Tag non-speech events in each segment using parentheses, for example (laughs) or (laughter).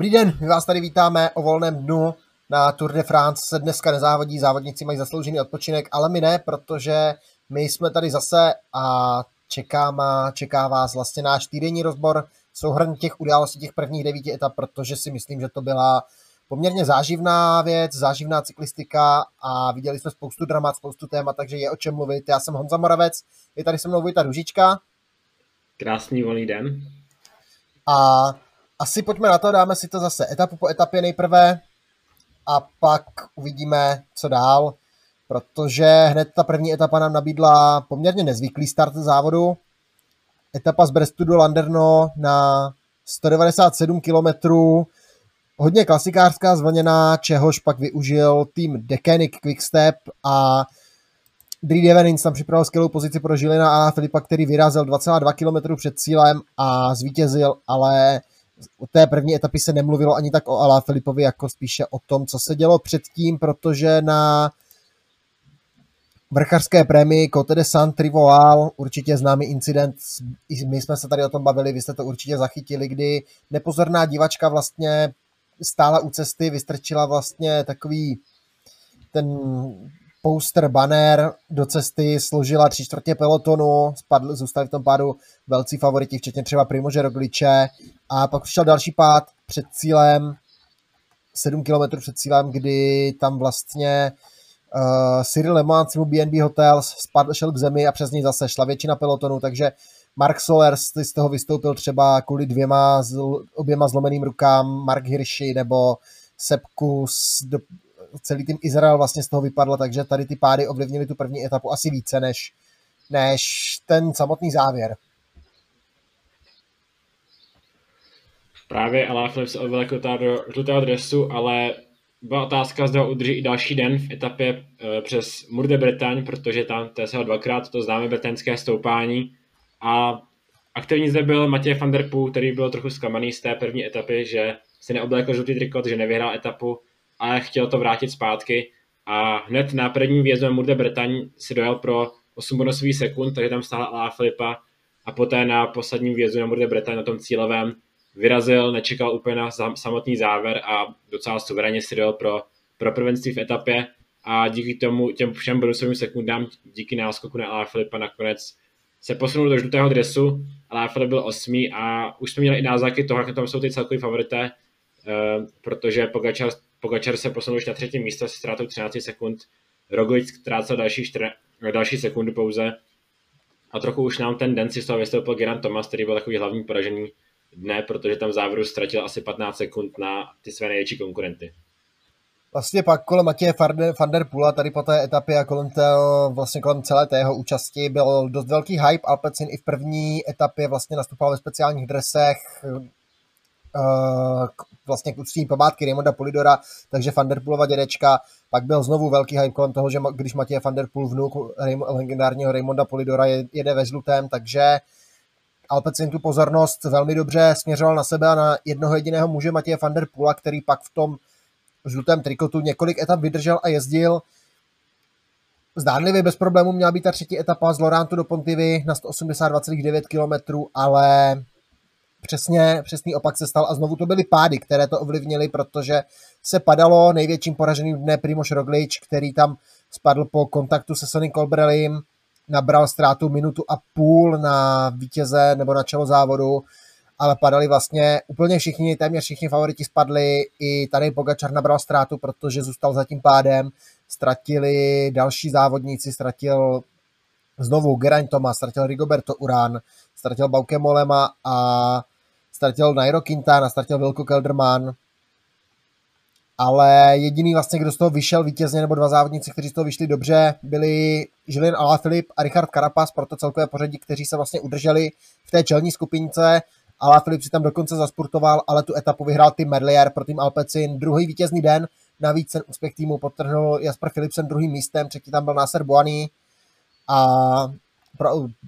Dobrý den, my vás tady vítáme o volném dnu na Tour de France. Se dneska nezávodí, závodníci mají zasloužený odpočinek, ale my ne, protože my jsme tady zase a čeká, má, čeká vás vlastně náš týdenní rozbor, souhrn těch událostí těch prvních devíti etap, protože si myslím, že to byla poměrně záživná věc, záživná cyklistika a viděli jsme spoustu dramat, spoustu témat, takže je o čem mluvit. Já jsem Honza Moravec, je tady se mnou Vojta Ružička. Krásný volný den. A asi pojďme na to, dáme si to zase etapu po etapě nejprve a pak uvidíme, co dál, protože hned ta první etapa nám nabídla poměrně nezvyklý start závodu. Etapa z Brestu do Landerno na 197 km, hodně klasikářská zvlněná, čehož pak využil tým Decanic Quickstep a Drie Devenins tam připravil skvělou pozici pro Žilina a Filipa, který vyrazil 2,2 km před cílem a zvítězil, ale u té první etapy se nemluvilo ani tak o Alá Filipovi, jako spíše o tom, co se dělo předtím, protože na vrchařské prémii Cote de Saint Trivoal, určitě známý incident, my jsme se tady o tom bavili, vy jste to určitě zachytili, kdy nepozorná divačka vlastně stála u cesty, vystrčila vlastně takový ten poster, banner do cesty, složila tři čtvrtě pelotonu, spadl, zůstali v tom pádu velcí favoriti, včetně třeba Primože Rogliče. A pak přišel další pád před cílem, 7 km před cílem, kdy tam vlastně uh, Cyril Lemans mu BNB Hotels spadl, šel k zemi a přes něj zase šla většina pelotonu, takže Mark Solers z toho vystoupil třeba kvůli dvěma, oběma zlomeným rukám, Mark Hirschi nebo Sepkus, celý tým Izrael vlastně z toho vypadl, takže tady ty pády ovlivnily tu první etapu asi více než, než ten samotný závěr. Právě Alaphilipp se odvlekl do žlutého dresu, ale byla otázka, zda udrží i další den v etapě e, přes Mur de Bretagne, protože tam to se dvakrát to známe bretenské stoupání. A aktivní zde byl Matěj van der Poel, který byl trochu zklamaný z té první etapy, že si neoblékl žlutý trikot, že nevyhrál etapu, ale chtěl to vrátit zpátky. A hned na prvním výjezdu Mur de Bretagne si dojel pro 8 bonusových sekund, takže tam stála Alá Filipa a poté na posledním výjezdu na Mur de Bretagne na tom cílovém vyrazil, nečekal úplně na samotný závěr a docela suverénně si dojel pro, pro prvenství v etapě a díky tomu těm všem bonusovým sekundám, díky náskoku na Alá Filipa nakonec se posunul do žlutého dresu, ale Filip byl osmý a už jsme měli i náznaky toho, jak tam jsou ty celkový favorité, uh, protože Pogačar, Pogačar se posunul už na třetí místo se ztrátou 13 sekund, Roglic ztrácel další, čtyři, další sekundu pouze a trochu už nám ten den si z toho vystoupil Geran Thomas, který byl takový hlavní poražený dne, protože tam v závěru ztratil asi 15 sekund na ty své největší konkurenty. Vlastně pak kolem Matěje van der Pula tady po té etapě a kolem, té, vlastně kolem celé té jeho účasti byl dost velký hype. Alpecin i v první etapě vlastně nastupoval ve speciálních dresech, uh, vlastně k úctím památky Raymonda Polidora, takže Van Der Poolova dědečka. Pak byl znovu velký hype kolem toho, že když Matěj Van Der Poel vnuk legendárního Raymonda Polidora jede ve žlutém, takže Alpecin tu pozornost velmi dobře směřoval na sebe a na jednoho jediného muže Matěje van der Pula, který pak v tom žlutém trikotu několik etap vydržel a jezdil. Zdánlivě bez problémů měla být ta třetí etapa z Lorantu do Pontivy na 182,9 km, ale přesně, přesný opak se stal a znovu to byly pády, které to ovlivnily, protože se padalo největším poraženým dne Primoš Roglič, který tam spadl po kontaktu se Sonny Colbrellim, nabral ztrátu minutu a půl na vítěze nebo na čelo závodu, ale padali vlastně úplně všichni, téměř všichni favoriti spadli, i tady Pogačar nabral ztrátu, protože zůstal za tím pádem, ztratili další závodníci, ztratil znovu Geraint Thomas, ztratil Rigoberto Uran, ztratil Bauke Molema a ztratil Nairo Quintana, ztratil Wilko Kelderman, ale jediný vlastně, kdo z toho vyšel vítězně, nebo dva závodníci, kteří z toho vyšli dobře, byli Julien Alaphilippe a Richard Carapaz, proto celkové pořadí, kteří se vlastně udrželi v té čelní skupince. Alaphilippe si tam dokonce zaspurtoval, ale tu etapu vyhrál tým Merlier pro tým Alpecin. Druhý vítězný den, navíc ten úspěch týmu potrhnul Jasper Philipsen druhým místem, třetí tam byl Nasser Boani a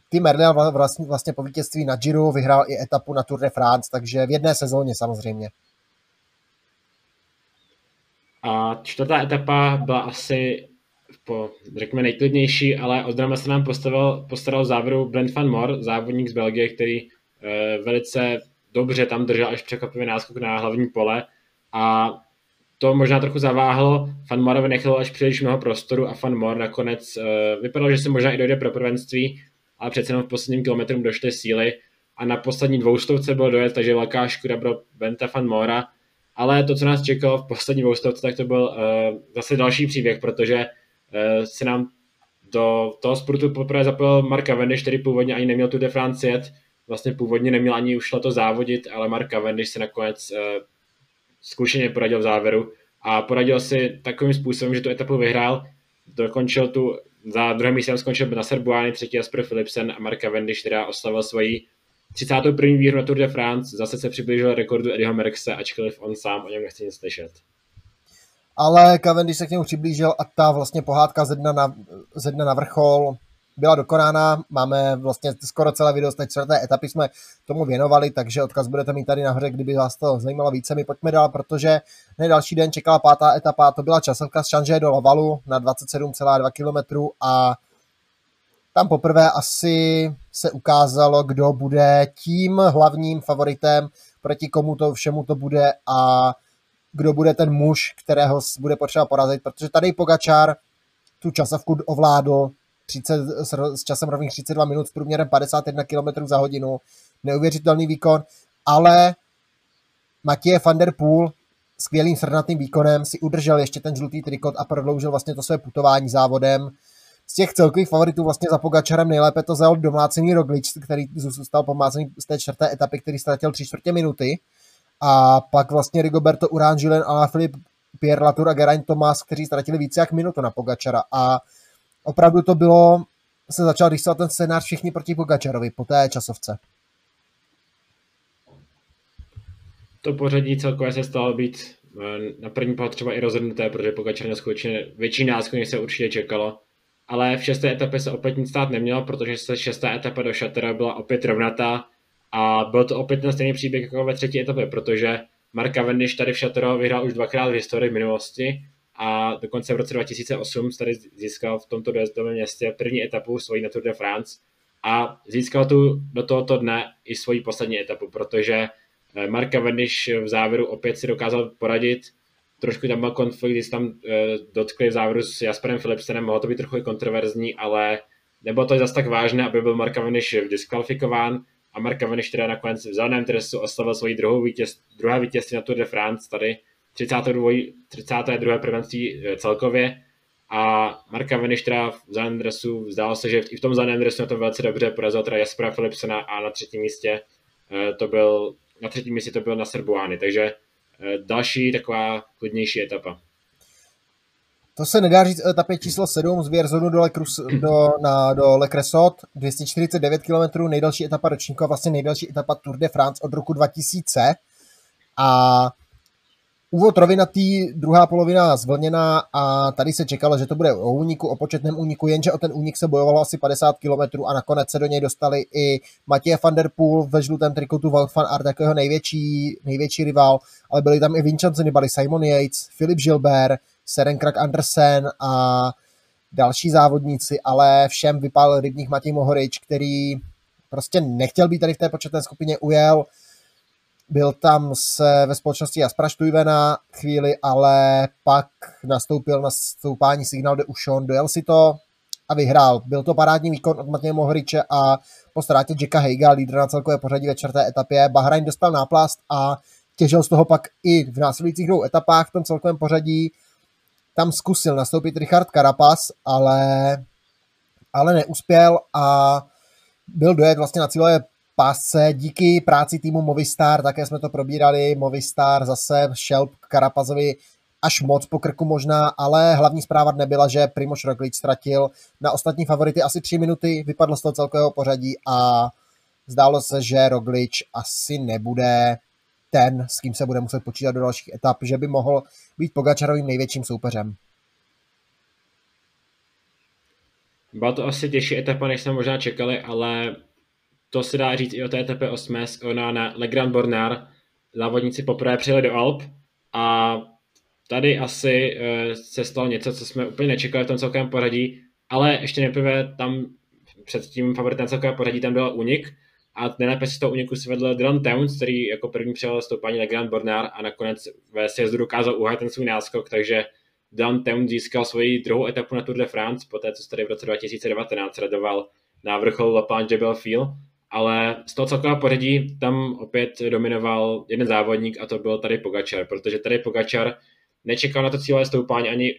tým Merlier vlastně, vlastně po vítězství na Giro vyhrál i etapu na Tour de France, takže v jedné sezóně samozřejmě. A čtvrtá etapa byla asi po, řekněme, nejklidnější, ale od drama se nám postavil, postaral závěru Brent van Moor, závodník z Belgie, který e, velice dobře tam držel až překvapivý náskok na hlavní pole a to možná trochu zaváhlo, Fan Morovi nechalo až příliš mnoho prostoru a Fan Mor nakonec uh, vypadalo, že se možná i dojde pro prvenství, ale přece jenom v posledním kilometru došly síly a na poslední dvoustovce bylo dojet, takže velká škoda pro Benta Fan Mora, ale to, co nás čekalo v poslední dvoustovce, tak to byl uh, zase další příběh, protože uh, se nám do toho sportu poprvé zapojil Mark Cavendish, který původně ani neměl tu de France jet, vlastně původně neměl ani už to závodit, ale Mark Cavendish se nakonec uh, zkušeně poradil v závěru a poradil si takovým způsobem, že tu etapu vyhrál, dokončil tu, za druhém místem skončil na Serbuány, třetí Jasper Philipsen a Mark Cavendish, která oslavil svoji 31. výhru na Tour de France, zase se přiblížil rekordu Eddieho Merckxe, ačkoliv on sám o něm nechce nic slyšet. Ale Cavendish se k němu přiblížil a ta vlastně pohádka ze dna na, ze dna na vrchol byla dokonána. Máme vlastně skoro celé video z té čtvrté etapy jsme tomu věnovali, takže odkaz budete mít tady nahoře, kdyby vás to zajímalo více. My pojďme dál, protože ne další den čekala pátá etapa, to byla časovka z Chanže do Lavalu na 27,2 km a tam poprvé asi se ukázalo, kdo bude tím hlavním favoritem, proti komu to všemu to bude a kdo bude ten muž, kterého bude potřeba porazit, protože tady Pogačár tu časovku ovládl 30, s časem rovných 32 minut s průměrem 51 km za hodinu. Neuvěřitelný výkon, ale Matěje van der Poel skvělým srnatým výkonem si udržel ještě ten žlutý trikot a prodloužil vlastně to své putování závodem z těch celkových favoritů vlastně za Pogačarem nejlépe to zajel domácený Roglič, který zůstal pomácený z té čtvrté etapy, který ztratil tři čtvrtě minuty. A pak vlastně Rigoberto Urangilen a Filip Pierre Latour a Geraint Thomas, kteří ztratili více jak minutu na Pogačara. A opravdu to bylo, se začal rýsovat ten scénář všichni proti Pogačarovi po té časovce. To pořadí celkově se stalo být eh, na první pohled třeba i rozhodnuté, protože Pogačar neskutečně větší náskok, než se určitě čekalo ale v šesté etapě se opět nic stát nemělo, protože se šestá etapa do Šatera byla opět rovnatá a byl to opět ten stejný příběh jako ve třetí etapě, protože Mark Cavendish tady v Šatero vyhrál už dvakrát v historii minulosti a dokonce v roce 2008 tady získal v tomto dojezdovém městě první etapu svojí na Tour de France a získal tu do tohoto dne i svoji poslední etapu, protože eh, Mark Cavendish v závěru opět si dokázal poradit. Trošku tam byl konflikt, když tam uh, dotkli v závěru s Jasperem Philipsenem, mohlo to být trochu kontroverzní, ale nebylo to zase tak vážné, aby byl Mark Cavendish diskvalifikován a Mark Cavendish teda nakonec v zeleném dresu oslavil svoji druhou vítěz, druhé vítězství na Tour de France, tady 32. 32. prvenství eh, celkově a Mark Cavendish teda v zeleném dresu zdálo se, že i v tom zeleném dresu na to velice dobře porazil teda Jaspera Philipsena a na třetím místě eh, to byl na třetím místě to byl na Serbuány, takže Eh, další taková klidnější etapa. To se nedá říct etapě číslo 7 z Vierzonu do, Le Cruz, do, na, do Le Cresot, 249 km, nejdelší etapa ročníku a vlastně nejdelší etapa Tour de France od roku 2000. A Úvod rovinatý, druhá polovina zvlněná a tady se čekalo, že to bude o úniku, o početném úniku, jenže o ten únik se bojovalo asi 50 km a nakonec se do něj dostali i Matěj van der Poel ve žlutém trikotu Wout van Aert jako jeho největší, největší rival, ale byli tam i Vincenzo Nibali, Simon Yates, Filip Gilbert, Seren Krak Andersen a další závodníci, ale všem vypál rybník Matěj Mohorič, který prostě nechtěl být tady v té početné skupině, ujel, byl tam se ve společnosti Jaspra Štujvena chvíli, ale pak nastoupil na stoupání Signal de Ušon, dojel si to a vyhrál. Byl to parádní výkon od Matěje Mohoriče a po ztrátě Jacka Heiga, lídra na celkové pořadí ve čtvrté etapě, Bahrain dostal náplast a těžil z toho pak i v následujících dvou etapách v tom celkovém pořadí. Tam zkusil nastoupit Richard Carapaz, ale, ale neuspěl a byl dojet vlastně na cílové pásce. Díky práci týmu Movistar, také jsme to probírali, Movistar zase šel k Karapazovi až moc po krku možná, ale hlavní zpráva nebyla, že Primoš Roglič ztratil na ostatní favority asi tři minuty, vypadlo z toho celkového pořadí a zdálo se, že Roglič asi nebude ten, s kým se bude muset počítat do dalších etap, že by mohl být Pogačarovým největším soupeřem. Byla to asi těžší etapa, než jsme možná čekali, ale to se dá říct i o té TP 8 ona na Le Grand Bornard. Závodníci poprvé přijeli do Alp a tady asi uh, se stalo něco, co jsme úplně nečekali v tom celkovém pořadí, ale ještě nejprve tam před tím favoritem celkového pořadí tam byl únik a nejlépe si to uniku svedl Dylan Towns, který jako první přijel stoupání na Grand Bornár a nakonec ve sjezdu dokázal uhájit ten svůj náskok, takže Dylan Towns získal svoji druhou etapu na Tour de France, poté co se tady v roce 2019 radoval na vrchol La Planche de Belleville, ale z toho celkového pořadí tam opět dominoval jeden závodník a to byl tady Pogačar, protože tady Pogačar nečekal na to cílové stoupání, ani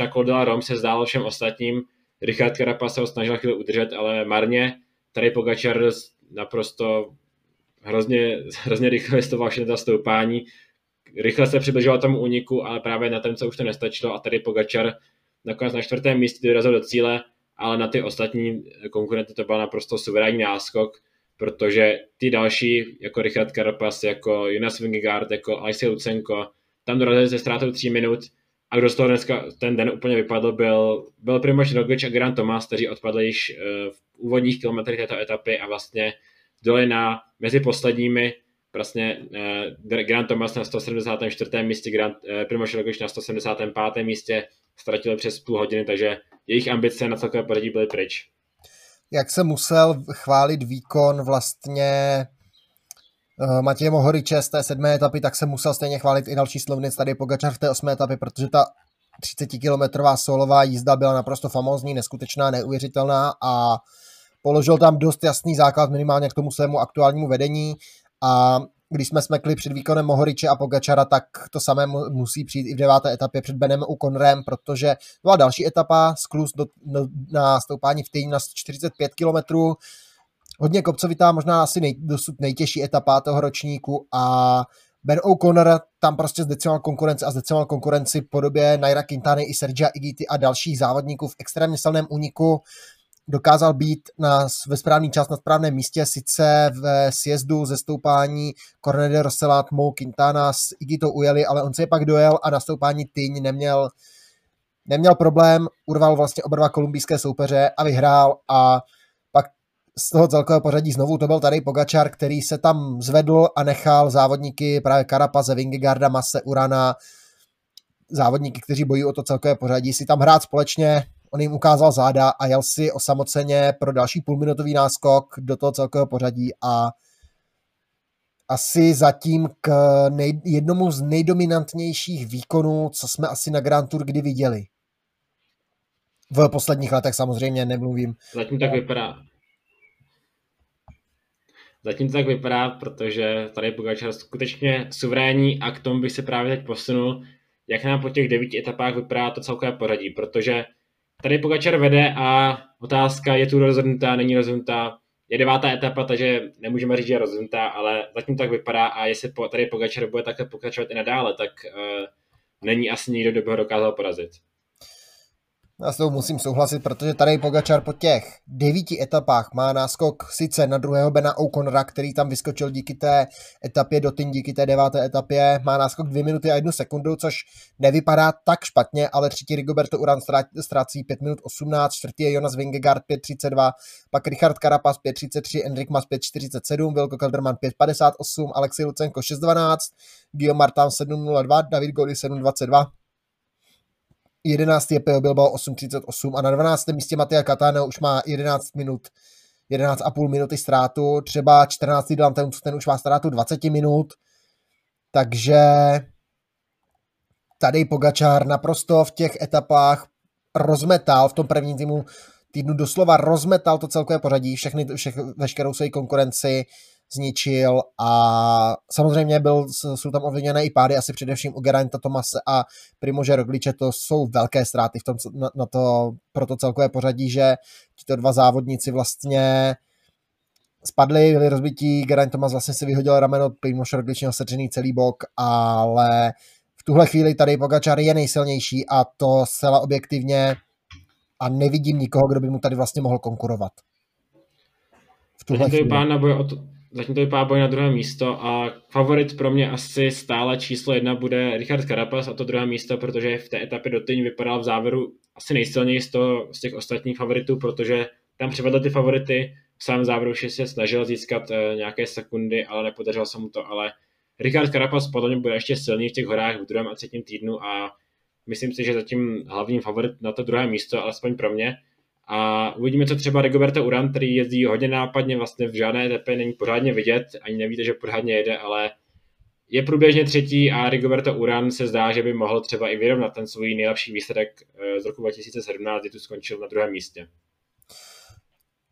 na Col Rom se zdálo všem ostatním. Richard Carapaz se ho snažil chvíli udržet, ale marně. Tady Pogačar naprosto hrozně, (laughs) hrozně rychle vystoval všechny ta stoupání. Rychle se přibližoval tomu úniku, ale právě na ten, co už to nestačilo a tady Pogačar nakonec na čtvrtém místě dorazil do cíle, ale na ty ostatní konkurenty to byl naprosto suverénní náskok, protože ty další, jako Richard Carapaz, jako Jonas Vingegaard, jako Alexej Lucenko, tam dorazili se ztrátou tří minut a kdo z toho dneska ten den úplně vypadl, byl, byl Primož Roglič a Grant Thomas, kteří odpadli již eh, v úvodních kilometrech této etapy a vlastně dole na mezi posledními vlastně uh, Grant Thomas na 174. místě, Grant, uh, Primož Roglič na 175. místě ztratili přes půl hodiny, takže jejich ambice na celkové pořadí byly pryč. Jak se musel chválit výkon vlastně uh, Matěje Mohoriče z té sedmé etapy, tak se musel stejně chválit i další slovnic tady Pogačar v té osmé etapě, protože ta 30-kilometrová solová jízda byla naprosto famózní, neskutečná, neuvěřitelná a položil tam dost jasný základ minimálně k tomu svému aktuálnímu vedení a když jsme smekli před výkonem Mohoriče a Pogačara, tak to samé musí přijít i v deváté etapě před Benem u Conrem, protože to byla další etapa, sklus do, do, na stoupání v týdní na 45 km, hodně kopcovitá, možná asi nej, dosud nejtěžší etapa toho ročníku a Ben O'Connor tam prostě zdecimal konkurenci a zdecimal konkurenci v podobě Naira Quintany i Sergia Igity a dalších závodníků v extrémně silném úniku dokázal být na, ve správný čas na správném místě, sice v sjezdu ze stoupání Corne de Rosselat, Mo Quintana s Igito ujeli, ale on se je pak dojel a na stoupání Tyň neměl, neměl problém, urval vlastně oba dva kolumbijské soupeře a vyhrál a pak z toho celkového pořadí znovu to byl tady Pogačar, který se tam zvedl a nechal závodníky právě Karapaze, Vingegaarda, Mase, Urana, závodníky, kteří bojují o to celkové pořadí, si tam hrát společně, on jim ukázal záda a jel si osamoceně pro další půlminutový náskok do toho celkového pořadí a asi zatím k nej, jednomu z nejdominantnějších výkonů, co jsme asi na Grand Tour kdy viděli. V posledních letech samozřejmě nemluvím. Zatím tak vypadá. Zatím to tak vypadá, protože tady je Pogačar skutečně suverénní a k tomu bych se právě teď posunul, jak nám po těch devíti etapách vypadá to celkové pořadí, protože tady Pogačar vede a otázka je tu rozhodnutá, není rozhodnutá. Je devátá etapa, takže nemůžeme říct, že je rozhodnutá, ale zatím tak vypadá a jestli tady Pogačar bude takhle pokračovat i nadále, tak uh, není asi nikdo, kdo by ho dokázal porazit. Já s tou musím souhlasit, protože tady Pogačar po těch devíti etapách má náskok sice na druhého Bena O'Connora, který tam vyskočil díky té etapě do Tyn, díky té deváté etapě, má náskok dvě minuty a jednu sekundu, což nevypadá tak špatně, ale třetí Rigoberto Uran ztrácí 5 minut 18, čtvrtý je Jonas Vingegaard 5.32, pak Richard Carapaz 5.33, Enric Mas 5.47, Vilko Kelderman 5.58, Alexej Lucenko 6.12, Guillaume Martin 7.02, David Goli 7.22, 11. je Pio Bilbao 8.38 a na 12. místě Matia Katano už má 11 minut 11,5 minuty ztrátu, třeba 14. Dylan ten, ten už má ztrátu 20 minut, takže tady Pogačár naprosto v těch etapách rozmetal v tom prvním týmu týdnu doslova rozmetal to celkové pořadí, všechny, všech, veškerou své konkurenci, zničil a samozřejmě byl, jsou tam ovlivněné i pády, asi především u Geraint Tomase a Primože Rogliče, to jsou velké ztráty v tom, na, na to, pro to celkové pořadí, že tito dva závodníci vlastně spadli, byli rozbití, Geraint Tomas vlastně si vyhodil rameno, Primož Roglič měl sedřený celý bok, ale v tuhle chvíli tady Pogačar je nejsilnější a to zcela objektivně a nevidím nikoho, kdo by mu tady vlastně mohl konkurovat. V tuhle chvíli. Pán boj o to, zatím to vypadá boj na druhé místo a favorit pro mě asi stále číslo jedna bude Richard Carapaz a to druhé místo, protože v té etapě do Tyň vypadal v závěru asi nejsilněji z, toho, z těch ostatních favoritů, protože tam přivedl ty favority, v samém závěru se snažil získat uh, nějaké sekundy, ale nepodařilo se mu to, ale Richard Carapaz podle mě bude ještě silný v těch horách v druhém a třetím týdnu a myslím si, že zatím hlavní favorit na to druhé místo, alespoň pro mě. A uvidíme, co třeba Rigoberto Uran, který jezdí hodně nápadně, vlastně v žádné etapě není pořádně vidět, ani nevíte, že pořádně jede, ale je průběžně třetí a Rigoberto Uran se zdá, že by mohl třeba i vyrovnat ten svůj nejlepší výsledek eh, z roku 2017, kdy tu skončil na druhém místě.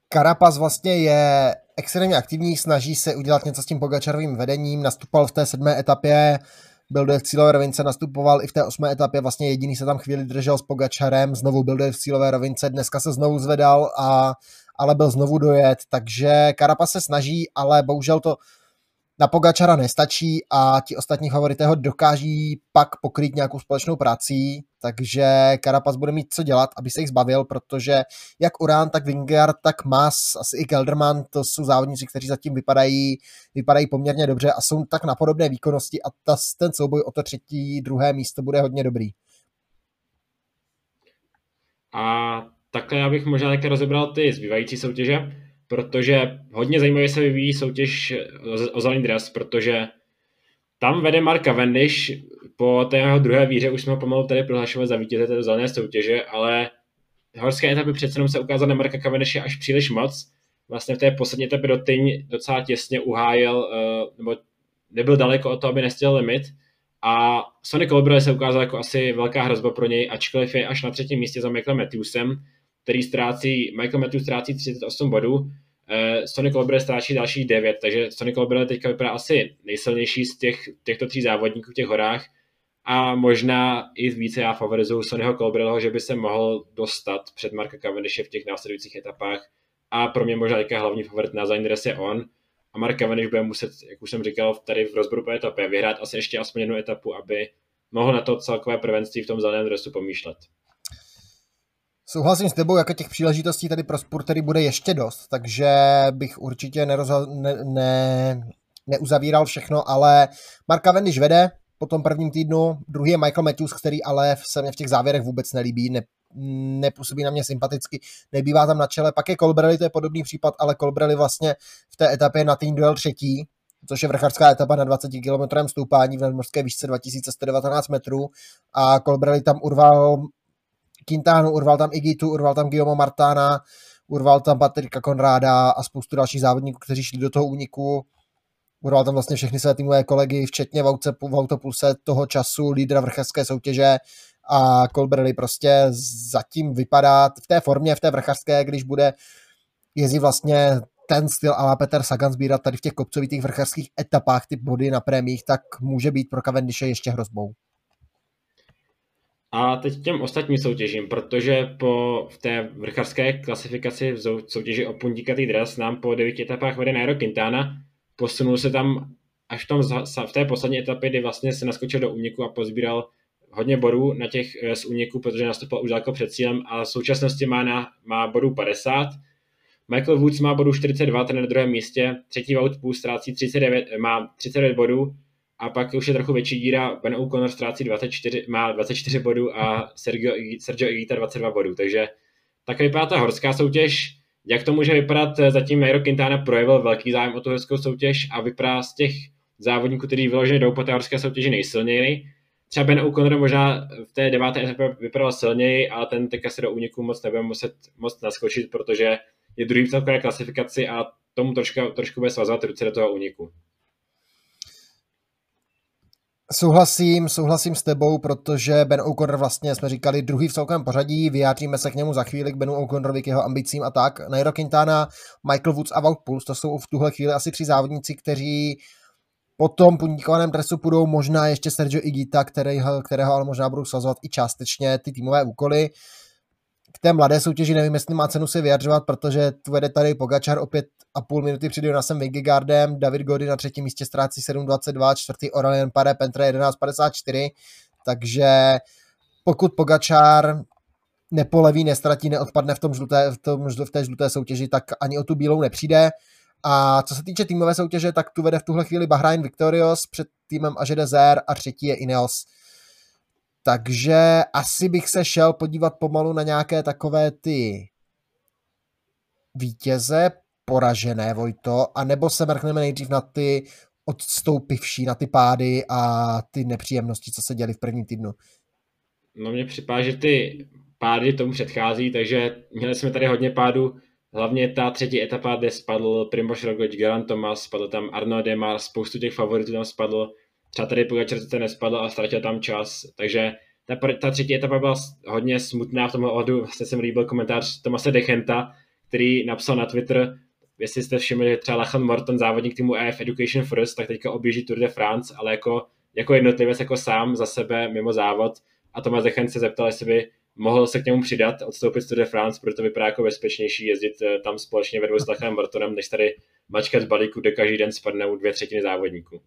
Karapaz vlastně je extrémně aktivní, snaží se udělat něco s tím Pogačarovým vedením, nastupoval v té sedmé etapě, byl v cílové rovince, nastupoval i v té osmé etapě, vlastně jediný se tam chvíli držel s Pogačarem, znovu byl v cílové rovince, dneska se znovu zvedal, a, ale byl znovu dojet, takže Karapaz se snaží, ale bohužel to na Pogačara nestačí a ti ostatní favorité ho dokáží pak pokrýt nějakou společnou prací, takže Carapaz bude mít co dělat, aby se jich zbavil, protože jak Urán, tak Wingard, tak Mas, asi i Kelderman, to jsou závodníci, kteří zatím vypadají, vypadají poměrně dobře a jsou tak na podobné výkonnosti a ta, ten souboj o to třetí, druhé místo bude hodně dobrý. A takhle já bych možná také rozebral ty zbývající soutěže protože hodně zajímavě se vyvíjí soutěž o zelený dres, protože tam vede Mark Cavendish, po té jeho druhé víře už jsme ho pomalu tady prohlašovali za vítěze této zelené soutěže, ale horské etapy přece jenom se ukázaly na Marka Cavendishe až příliš moc. Vlastně v té poslední etapě do Tyň docela těsně uhájil, eh, nebo nebyl daleko o to, aby nestěl limit. A Sonic Colbrelli se ukázal jako asi velká hrozba pro něj, ačkoliv je až na třetím místě za Michaelem Matthewsem, který ztrácí, Michael Matthews ztrácí 38 bodů, eh, Sonny Colbrelli ztrácí další 9, takže Sonny Colbrelli teďka vypadá asi nejsilnější z těch, těchto tří závodníků v těch horách. A možná i více já favorizuju Sonnyho Colbrelliho, že by se mohl dostat před Marka Cavendishe v těch následujících etapách. A pro mě možná teďka hlavní favorit na Zaindres je on. A Mark Cavendish bude muset, jak už jsem říkal, tady v rozboru po etapě vyhrát asi ještě aspoň jednu etapu, aby mohl na to celkové prvenství v tom zeleném dresu pomýšlet. Souhlasím s tebou, jako těch příležitostí tady pro sport tady bude ještě dost, takže bych určitě ne, ne, neuzavíral všechno, ale Marka Cavendish vede po tom prvním týdnu, druhý je Michael Matthews, který ale se mě v těch závěrech vůbec nelíbí, ne, nepůsobí na mě sympaticky, nebývá tam na čele, pak je Colbrelli, to je podobný případ, ale Colbrelli vlastně v té etapě na tým duel třetí, což je vrchařská etapa na 20 km stoupání v nadmořské výšce 2119 metrů a Colbrelli tam urval Quintánu, urval tam Igitu, urval tam Guillaume Martana, urval tam Patrika Konráda a spoustu dalších závodníků, kteří šli do toho úniku. Urval tam vlastně všechny své týmové kolegy, včetně v, auce, v autopulse toho času lídra vrchařské soutěže a Colbrelli prostě zatím vypadá v té formě, v té vrchařské, když bude jezdit vlastně ten styl ale Peter Sagan sbírat tady v těch kopcovitých vrchařských etapách ty body na prémích, tak může být pro Cavendishe ještě hrozbou. A teď těm ostatním soutěžím, protože po v té vrcharské klasifikaci v soutěži o puntíkatý dres nám po devíti etapách vede Nairo Quintana, posunul se tam až v, tom, v té poslední etapě, kdy vlastně se naskočil do úniku a pozbíral hodně bodů na těch eh, z úniku, protože nastupoval už daleko před cílem a v současnosti má, na, má bodů 50. Michael Woods má bodů 42, ten na druhém místě, třetí Wout Půl ztrácí 39, má 39 bodů a pak už je trochu větší díra, Ben O'Connor ztrácí 24, má 24 bodů a Sergio, Sergio Igita 22 bodů, takže tak vypadá ta horská soutěž. Jak to může vypadat? Zatím Nairo Quintana projevil velký zájem o tu horskou soutěž a vypadá z těch závodníků, kteří vyloženě jdou po té horské soutěži nejsilněji. Třeba Ben O'Connor možná v té deváté etapě vypadal silněji, ale ten teďka se do úniku moc nebude muset moc naskočit, protože je druhý v takové klasifikaci a tomu trošku, trošku bude svazovat ruce do toho úniku. Souhlasím, souhlasím s tebou, protože Ben O'Connor vlastně jsme říkali druhý v celkovém pořadí, vyjádříme se k němu za chvíli k Benu O'Connorovi, k jeho ambicím a tak. Nairo Quintana, Michael Woods a Wout Puls, to jsou v tuhle chvíli asi tři závodníci, kteří po tom puníkovaném dresu půjdou možná ještě Sergio Igita, kterého, kterého ale možná budou sazovat i částečně ty týmové úkoly k té mladé soutěži nevím, jestli má cenu se vyjadřovat, protože vede tady Pogačar opět a půl minuty před Jonasem Vingegaardem, David Gody na třetím místě ztrácí 7.22, čtvrtý Aurelien Pare Pentre 11.54, takže pokud Pogačar nepoleví, nestratí, neodpadne v, tom žluté, v, tom, v té žluté soutěži, tak ani o tu bílou nepřijde. A co se týče týmové soutěže, tak tu vede v tuhle chvíli Bahrain Victorious před týmem Aže Desert a třetí je Ineos. Takže asi bych se šel podívat pomalu na nějaké takové ty vítěze, poražené, Vojto, anebo se mrkneme nejdřív na ty odstoupivší, na ty pády a ty nepříjemnosti, co se děly v prvním týdnu. No mně připadá, že ty pády tomu předchází, takže měli jsme tady hodně pádů, hlavně ta třetí etapa, kde spadl Primož Roglič, Geran Thomas, spadl tam Arno Demar, spoustu těch favoritů tam spadl, třeba tady Pogačar to nespadl a ztratil tam čas, takže ta, ta třetí etapa byla hodně smutná v tomhle ohledu, vlastně jsem líbil komentář Tomase Dechenta, který napsal na Twitter, jestli jste všimli, že třeba Lachlan Morton, závodník týmu EF Education First, tak teďka objíždí Tour de France, ale jako, jako jednotlivec, jako sám za sebe mimo závod. A Tomas Dechen se zeptal, jestli by mohl se k němu přidat, odstoupit z Tour de France, protože to vypadá jako bezpečnější jezdit eh, tam společně ve dvou s Lachlanem Mortonem, než tady mačkat z balíku, kde každý den spadnou dvě třetiny závodníků.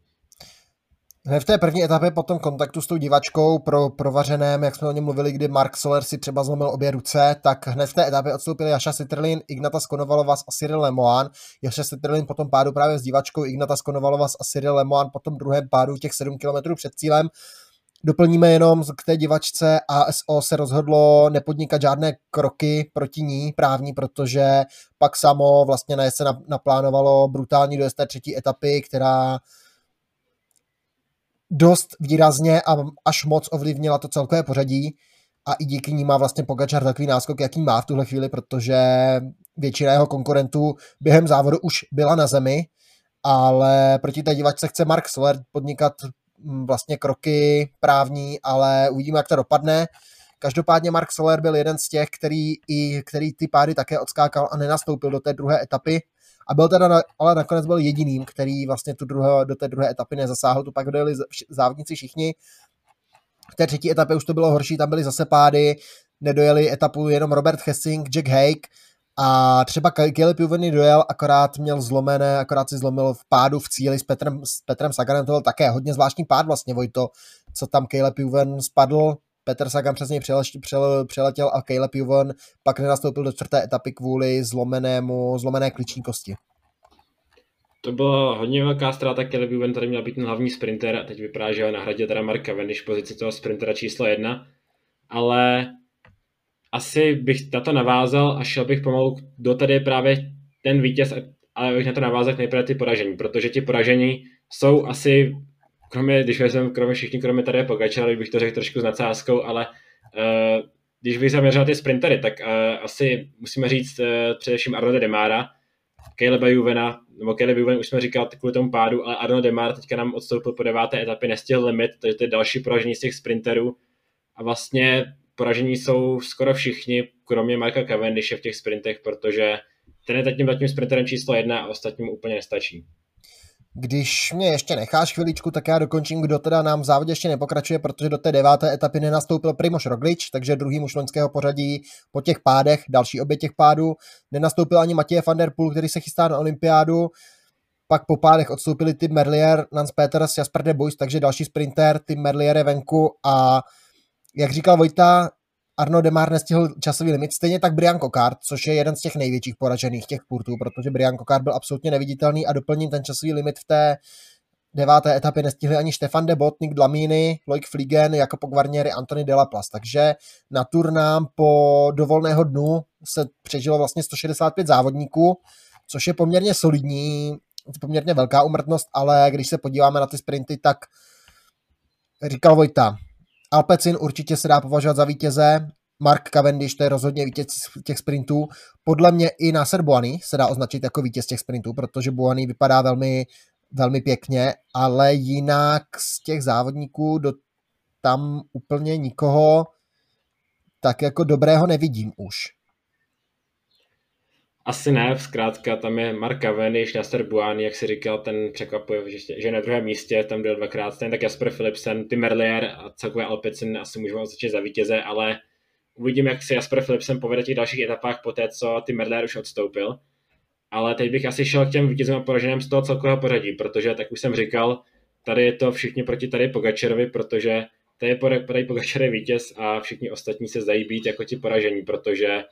V té první etapě po tom kontaktu s tou divačkou pro provařeném, jak jsme o něm mluvili, kdy Mark Soler si třeba zlomil obě ruce, tak hned v té etapě odstoupili Jaša Sitterlin, Ignata Skonovalovas a Cyril Lemoine. Jaša Sitterlin potom pádu právě s divačkou, Ignata Skonovalovas a Cyril Lemoine potom druhém pádu těch 7 km před cílem. Doplníme jenom k té divačce ASO se rozhodlo nepodnikat žádné kroky proti ní právní, protože pak samo vlastně na se naplánovalo brutální dojezd té třetí etapy, která dost výrazně a až moc ovlivnila to celkové pořadí. A i díky ní má vlastně Pogačar takový náskok, jaký má v tuhle chvíli, protože většina jeho konkurentů během závodu už byla na zemi, ale proti té divačce chce Mark Soler podnikat mm, vlastně kroky právní, ale uvidíme, jak to dopadne. Každopádně Mark Soler byl jeden z těch, který, i, který ty pády také odskákal a nenastoupil do té druhé etapy a byl teda, na, ale nakonec byl jediným, který vlastně tu druhé, do té druhé etapy nezasáhl, tu pak dojeli závodníci všichni. V té třetí etapě už to bylo horší, tam byly zase pády, nedojeli etapu jenom Robert Hessing, Jack Hake a třeba Caleb Juvený dojel, akorát měl zlomené, akorát si zlomil v pádu v cíli s Petrem, s Petrem Saganem, to byl také hodně zvláštní pád vlastně, Vojto, co tam Caleb Juven spadl, Petr Sagan přes něj přeletěl a Caleb Juven pak nenastoupil do čtvrté etapy kvůli zlomenému, zlomené kliční kosti. To byla hodně velká ztráta, Caleb Juven tady měl být ten hlavní sprinter a teď vypadá, že ho nahradil teda Mark Cavendish pozici toho sprintera číslo jedna, ale asi bych na to navázal a šel bych pomalu, kdo tady je právě ten vítěz, ale bych na to navázal nejprve ty poražení, protože ti poražení jsou asi kromě, když vezmeme kromě všichni, kromě tady Pogačara, bych to řekl trošku s nadsázkou, ale uh, když bych zaměřil ty sprintery, tak uh, asi musíme říct uh, především Arnold Demara, Caleba Juvena, nebo Caleb Juven už jsme říkali kvůli tomu pádu, ale Arnold Demar teďka nám odstoupil po deváté etapě, nestihl limit, takže to je další poražení z těch sprinterů a vlastně poražení jsou skoro všichni, kromě Marka Cavendishe v těch sprintech, protože ten je zatím, zatím sprinterem číslo jedna a ostatním úplně nestačí. Když mě ještě necháš chviličku, tak já dokončím, kdo teda nám v závodě ještě nepokračuje, protože do té deváté etapy nenastoupil Primoš Roglič, takže druhý muž loňského pořadí po těch pádech, další obě těch pádů. Nenastoupil ani Matěj van der Poel, který se chystá na olympiádu. Pak po pádech odstoupili Tim Merlier, Nance Peters, Jasper de Bois, takže další sprinter, Tim Merlier je venku a jak říkal Vojta, Arno Demar nestihl časový limit, stejně tak Brian Kokart, což je jeden z těch největších poražených těch purtů, protože Brian Kokart byl absolutně neviditelný a doplním ten časový limit v té deváté etapě nestihli ani Stefan de Botnik, Dlamini, Loic Fliegen, jako po Guarnieri, Antony Delaplas. Takže na turnám po dovolného dnu se přežilo vlastně 165 závodníků, což je poměrně solidní, poměrně velká umrtnost, ale když se podíváme na ty sprinty, tak říkal Vojta, Alpecin určitě se dá považovat za vítěze, Mark Cavendish, to je rozhodně vítěz těch sprintů. Podle mě i Nasser Buany se dá označit jako vítěz těch sprintů, protože Buany vypadá velmi, velmi pěkně, ale jinak z těch závodníků do, tam úplně nikoho tak jako dobrého nevidím už. Asi ne, zkrátka tam je Mark Cavendish, Nasser Buani, jak si říkal, ten překvapuje, že, že na druhém místě tam byl dvakrát, ten tak Jasper Philipsen, Tim Merlier a celkové Alpecin asi můžeme označit za vítěze, ale uvidím, jak se Jasper Philipsen povede těch dalších etapách po té, co Tim Merlier už odstoupil. Ale teď bych asi šel k těm vítězům a poraženým z toho celkového pořadí, protože, tak už jsem říkal, tady je to všichni proti tady Pogačerovi, protože tady, tady Pogačer je vítěz a všichni ostatní se zdají být jako ti poražení, protože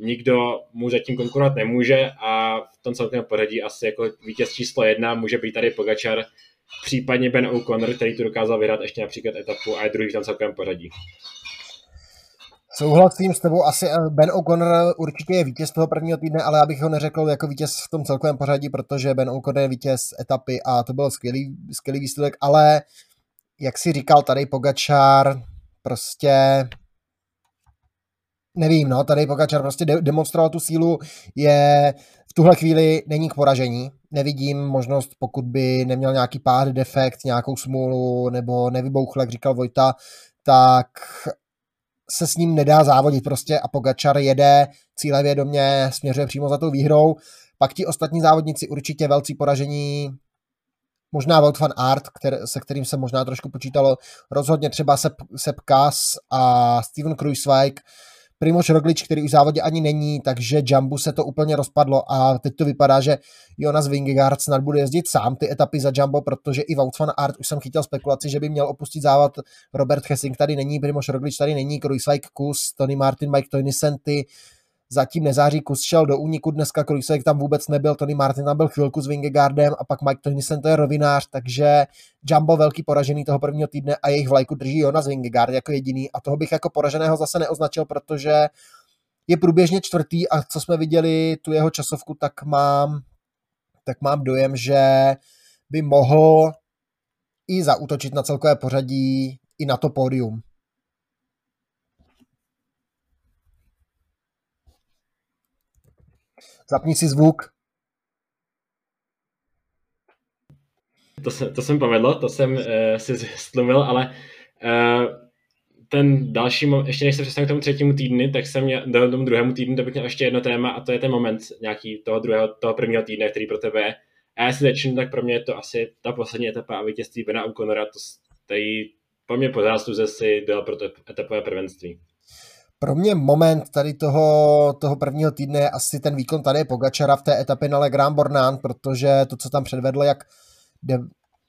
nikdo mu zatím konkurovat nemůže a v tom celkovém pořadí asi jako vítěz číslo jedna může být tady Pogačar, případně Ben O'Connor, který tu dokázal vyhrát ještě například etapu a je druhý v tom celkovém pořadí. Souhlasím s tebou, asi eh, Ben O'Connor určitě je vítěz toho prvního týdne, ale abych ho neřekl jako vítěz v tom celkovém pořadí, protože Ben O'Connor je vítěz etapy a to byl skvělý, skvělý výsledek, ale jak si říkal tady Pogačar, Prostě nevím, no, tady Pogačar prostě de- demonstroval tu sílu, je v tuhle chvíli není k poražení, nevidím možnost, pokud by neměl nějaký pád, defekt, nějakou smůlu, nebo nevybouchl, jak říkal Vojta, tak se s ním nedá závodit prostě a Pogačar jede cílevědomě, směřuje přímo za tou výhrou, pak ti ostatní závodníci určitě velcí poražení možná Wout van Art, který, se kterým se možná trošku počítalo, rozhodně třeba Sepp, Sepp Kass a Steven Kruiswijk, Primož Roglič, který už v závodě ani není, takže Jumbu se to úplně rozpadlo a teď to vypadá, že Jonas Vingegaard snad bude jezdit sám ty etapy za Jumbo, protože i Wout van Art už jsem chytil spekulaci, že by měl opustit závod. Robert Hessing tady není, Primož Roglič tady není, Kruiswijk Kus, Tony Martin, Mike Toynisenty, zatím nezáří kus šel do úniku, dneska Krujsek tam vůbec nebyl, Tony Martin tam byl chvilku s Vingegaardem a pak Mike Tonysen to je rovinář, takže Jumbo velký poražený toho prvního týdne a jejich vlajku drží Jonas Vingegaard jako jediný a toho bych jako poraženého zase neoznačil, protože je průběžně čtvrtý a co jsme viděli tu jeho časovku, tak mám, tak mám dojem, že by mohl i zautočit na celkové pořadí i na to pódium. Zapni si zvuk. To, se, to jsem povedlo, to jsem uh, si stlumil, ale uh, ten další, ještě než se přestanu k tomu třetímu týdny, tak jsem měl, do tomu druhému týdnu, to bych měl ještě jedno téma a to je ten moment nějaký toho druhého, toho prvního týdne, který pro tebe je. A já si začnu, tak pro mě je to asi ta poslední etapa a vítězství Bena O'Connora, to tady po mě po zásluze si dal pro to etapové prvenství. Pro mě moment tady toho, toho prvního týdne je asi ten výkon tady Pogačara v té etapě na Le Grand Bornand, protože to, co tam předvedl, jak, de,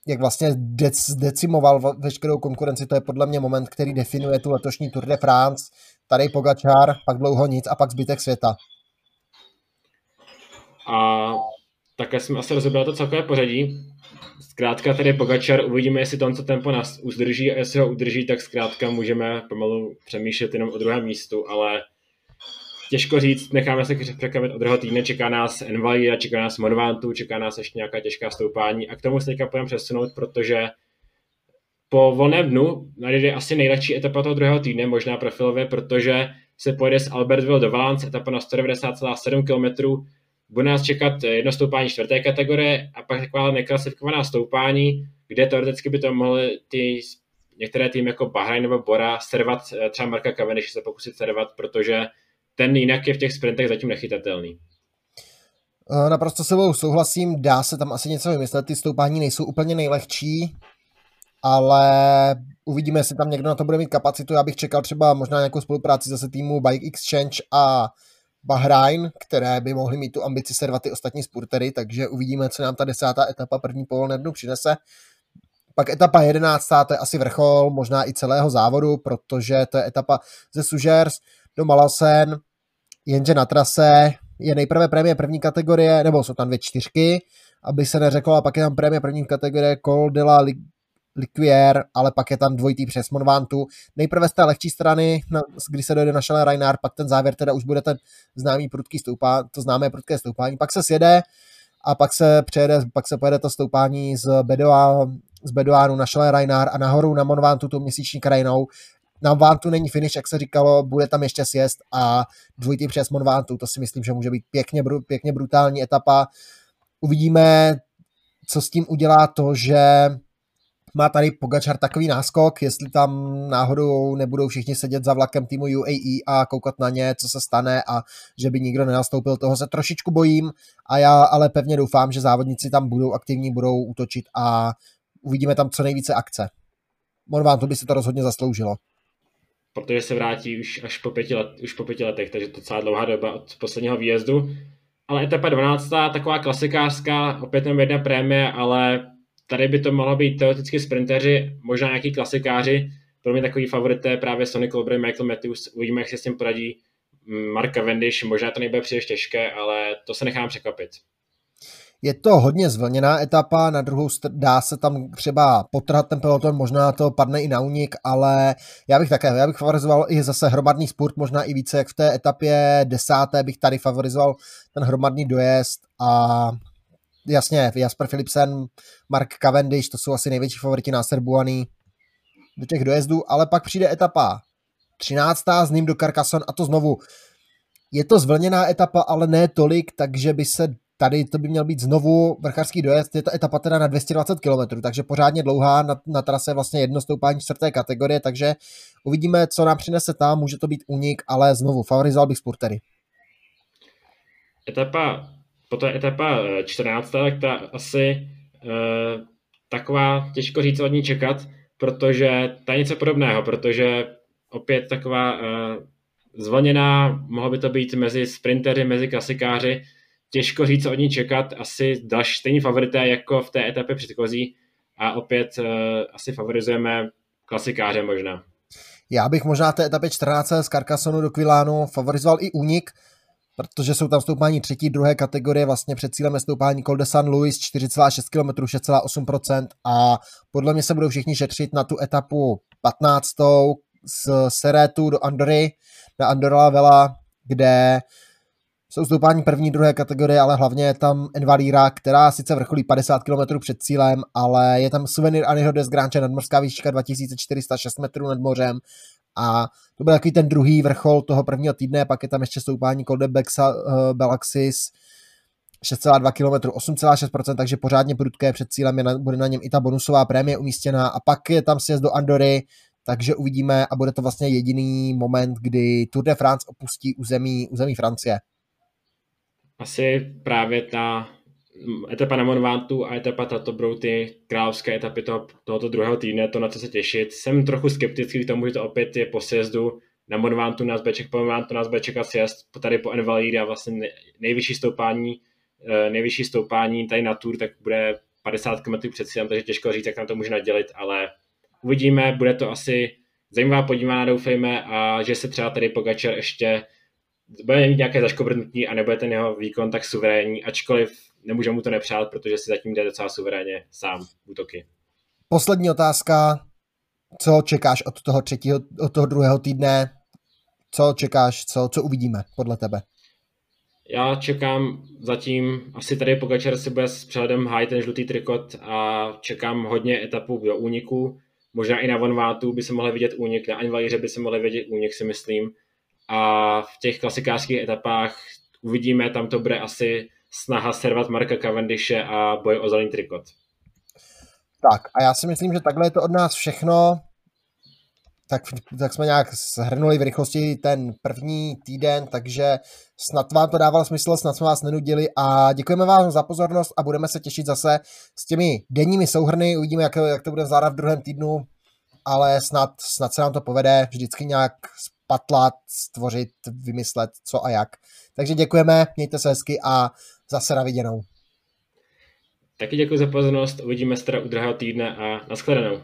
jak vlastně dec, decimoval veškerou konkurenci, to je podle mě moment, který definuje tu letošní Tour de France. Tady Pogačar, pak dlouho nic a pak zbytek světa. A také jsme asi rozebrali to celkové pořadí. Zkrátka tady Pogačar, uvidíme, jestli to co tempo nás udrží a jestli ho udrží, tak zkrátka můžeme pomalu přemýšlet jenom o druhém místu, ale těžko říct, necháme se překvapit od druhého týdne, čeká nás Envy, čeká nás Monvantu, čeká nás ještě nějaká těžká stoupání a k tomu se teďka půjdeme přesunout, protože po volném dnu najde asi nejlehčí etapa toho druhého týdne, možná profilově, protože se pojede z Albertville do Valence, etapa na 190,7 km, bude nás čekat jedno stoupání čtvrté kategorie a pak taková neklasifikovaná stoupání, kde teoreticky by to mohly ty některé týmy jako Bahrain nebo Bora servat eh, třeba Marka Cavendish se pokusit servat, protože ten jinak je v těch sprintech zatím nechytatelný. Eh, naprosto se souhlasím, dá se tam asi něco vymyslet, ty stoupání nejsou úplně nejlehčí, ale uvidíme, jestli tam někdo na to bude mít kapacitu. Já bych čekal třeba možná nějakou spolupráci zase týmu Bike Exchange a Bahrain, které by mohly mít tu ambici servat ty ostatní spurtery, takže uvidíme, co nám ta desátá etapa první povolné dnu přinese. Pak etapa jedenáctá, to je asi vrchol, možná i celého závodu, protože to je etapa ze Sugers do Malasen, jenže na trase je nejprve prémie první kategorie, nebo jsou tam dvě čtyřky, aby se neřeklo, a pak je tam prémie první kategorie Col de la Liquier, ale pak je tam dvojitý přes Monvantu. Nejprve z té lehčí strany, kdy se dojde na Šale Reinhardt, pak ten závěr teda už bude ten známý prudký stoupání, to známé prudké stoupání, pak se sjede a pak se přejede, pak se pojede to stoupání z, Bedoa, z Bedoánu na Šale Reinhardt a nahoru na Monvantu tu měsíční krajinou. Na Monvantu není finish, jak se říkalo, bude tam ještě sjezd a dvojitý přes Monvantu, to si myslím, že může být pěkně, pěkně brutální etapa. Uvidíme, co s tím udělá to, že má tady Pogačar takový náskok, jestli tam náhodou nebudou všichni sedět za vlakem týmu UAE a koukat na ně, co se stane a že by nikdo nenastoupil, toho se trošičku bojím a já ale pevně doufám, že závodníci tam budou aktivní, budou útočit a uvidíme tam co nejvíce akce. Morván, to by si to rozhodně zasloužilo. Protože se vrátí už až po pěti, let, už po pěti letech, takže to celá dlouhá doba od posledního výjezdu. Ale etapa 12. taková klasikářská, opět jenom jedna prémie, ale tady by to mohlo být teoreticky sprinteři, možná nějaký klasikáři. Pro mě takový favorit je právě Sonny Colbrey, Michael Matthews. Uvidíme, jak se s tím poradí Mark Cavendish. Možná to nebude příliš těžké, ale to se nechám překvapit. Je to hodně zvlněná etapa, na druhou dá se tam třeba potrhat ten peloton, možná to padne i na únik, ale já bych také, já bych favorizoval i zase hromadný sport, možná i více jak v té etapě desáté bych tady favorizoval ten hromadný dojezd a jasně, Jasper Philipsen, Mark Cavendish, to jsou asi největší favoriti na Serbuany. do těch dojezdů, ale pak přijde etapa 13. z ním do Carcassonne a to znovu je to zvlněná etapa, ale ne tolik, takže by se tady to by měl být znovu vrchářský dojezd, je to etapa teda na 220 km, takže pořádně dlouhá, na, na trase vlastně jedno stoupání čtvrté kategorie, takže uvidíme, co nám přinese tam, může to být únik, ale znovu favorizoval bych spurtery. Etapa, potom etapa 14, tak ta asi uh, taková, těžko říct od ní čekat, protože ta je něco podobného, protože opět taková uh, zvoněná, mohlo by to být mezi sprintery, mezi klasikáři, těžko říct, od ní čekat, asi další stejný favorité jako v té etapě předchozí a opět uh, asi favorizujeme klasikáře možná. Já bych možná v té etapě 14 z Carcassonu do Quilánu favorizoval i únik, protože jsou tam stoupání třetí, druhé kategorie, vlastně před cílem je stoupání Col de San Luis 4,6 km, 6,8% a podle mě se budou všichni šetřit na tu etapu 15. z Seretu do Andory, na Andorra Vela, kde jsou stoupání první, druhé kategorie, ale hlavně je tam Envalíra, která sice vrcholí 50 km před cílem, ale je tam suvenir Anyho des Granče nadmorská výška 2406 metrů nad mořem a to byl takový ten druhý vrchol toho prvního týdne, pak je tam ještě stoupání Col de Bexa, uh, Belaxis 6,2 km, 8,6%, takže pořádně prudké před cílem, je na, bude na něm i ta bonusová prémie umístěná a pak je tam sjezd do Andory, takže uvidíme a bude to vlastně jediný moment, kdy Tour de France opustí území, území Francie. Asi právě ta etapa na Monvantu a etapa tato budou ty královské etapy toho, tohoto druhého týdne, to na co se těšit. Jsem trochu skeptický k tomu, že to opět je po sjezdu na Monvantu nás bude, po Monvantu nás bude čekat sjezd, tady po Envalide a vlastně nejvyšší stoupání, eh, nejvyšší stoupání tady na Tour, tak bude 50 km před cílem, takže těžko říct, jak nám to může nadělit, ale uvidíme, bude to asi zajímavá podívaná, doufejme, a že se třeba tady Pogačar ještě bude mít nějaké zaškobrnutí a nebude ten jeho výkon tak suverénní, ačkoliv nemůže mu to nepřát, protože si zatím jde docela suverénně sám útoky. Poslední otázka. Co čekáš od toho třetího, od toho druhého týdne? Co čekáš, co, co uvidíme podle tebe? Já čekám zatím, asi tady Pogačar si bude s přehledem hájit ten žlutý trikot a čekám hodně etapů do úniku. Možná i na Vonvátu by se mohli vidět únik, na Anvalíře by se mohli vidět únik, si myslím. A v těch klasikářských etapách uvidíme, tam to bude asi snaha servat Marka Cavendishe a boj o zelený trikot. Tak a já si myslím, že takhle je to od nás všechno. Tak, tak jsme nějak shrnuli v rychlosti ten první týden, takže snad vám to dávalo smysl, snad jsme vás nenudili a děkujeme vám za pozornost a budeme se těšit zase s těmi denními souhrny, uvidíme, jak, jak to bude zvládat v druhém týdnu, ale snad, snad se nám to povede vždycky nějak spatlat, stvořit, vymyslet co a jak. Takže děkujeme, mějte se hezky a zase na viděnou. Taky děkuji za pozornost, uvidíme se teda u druhého týdne a nashledanou.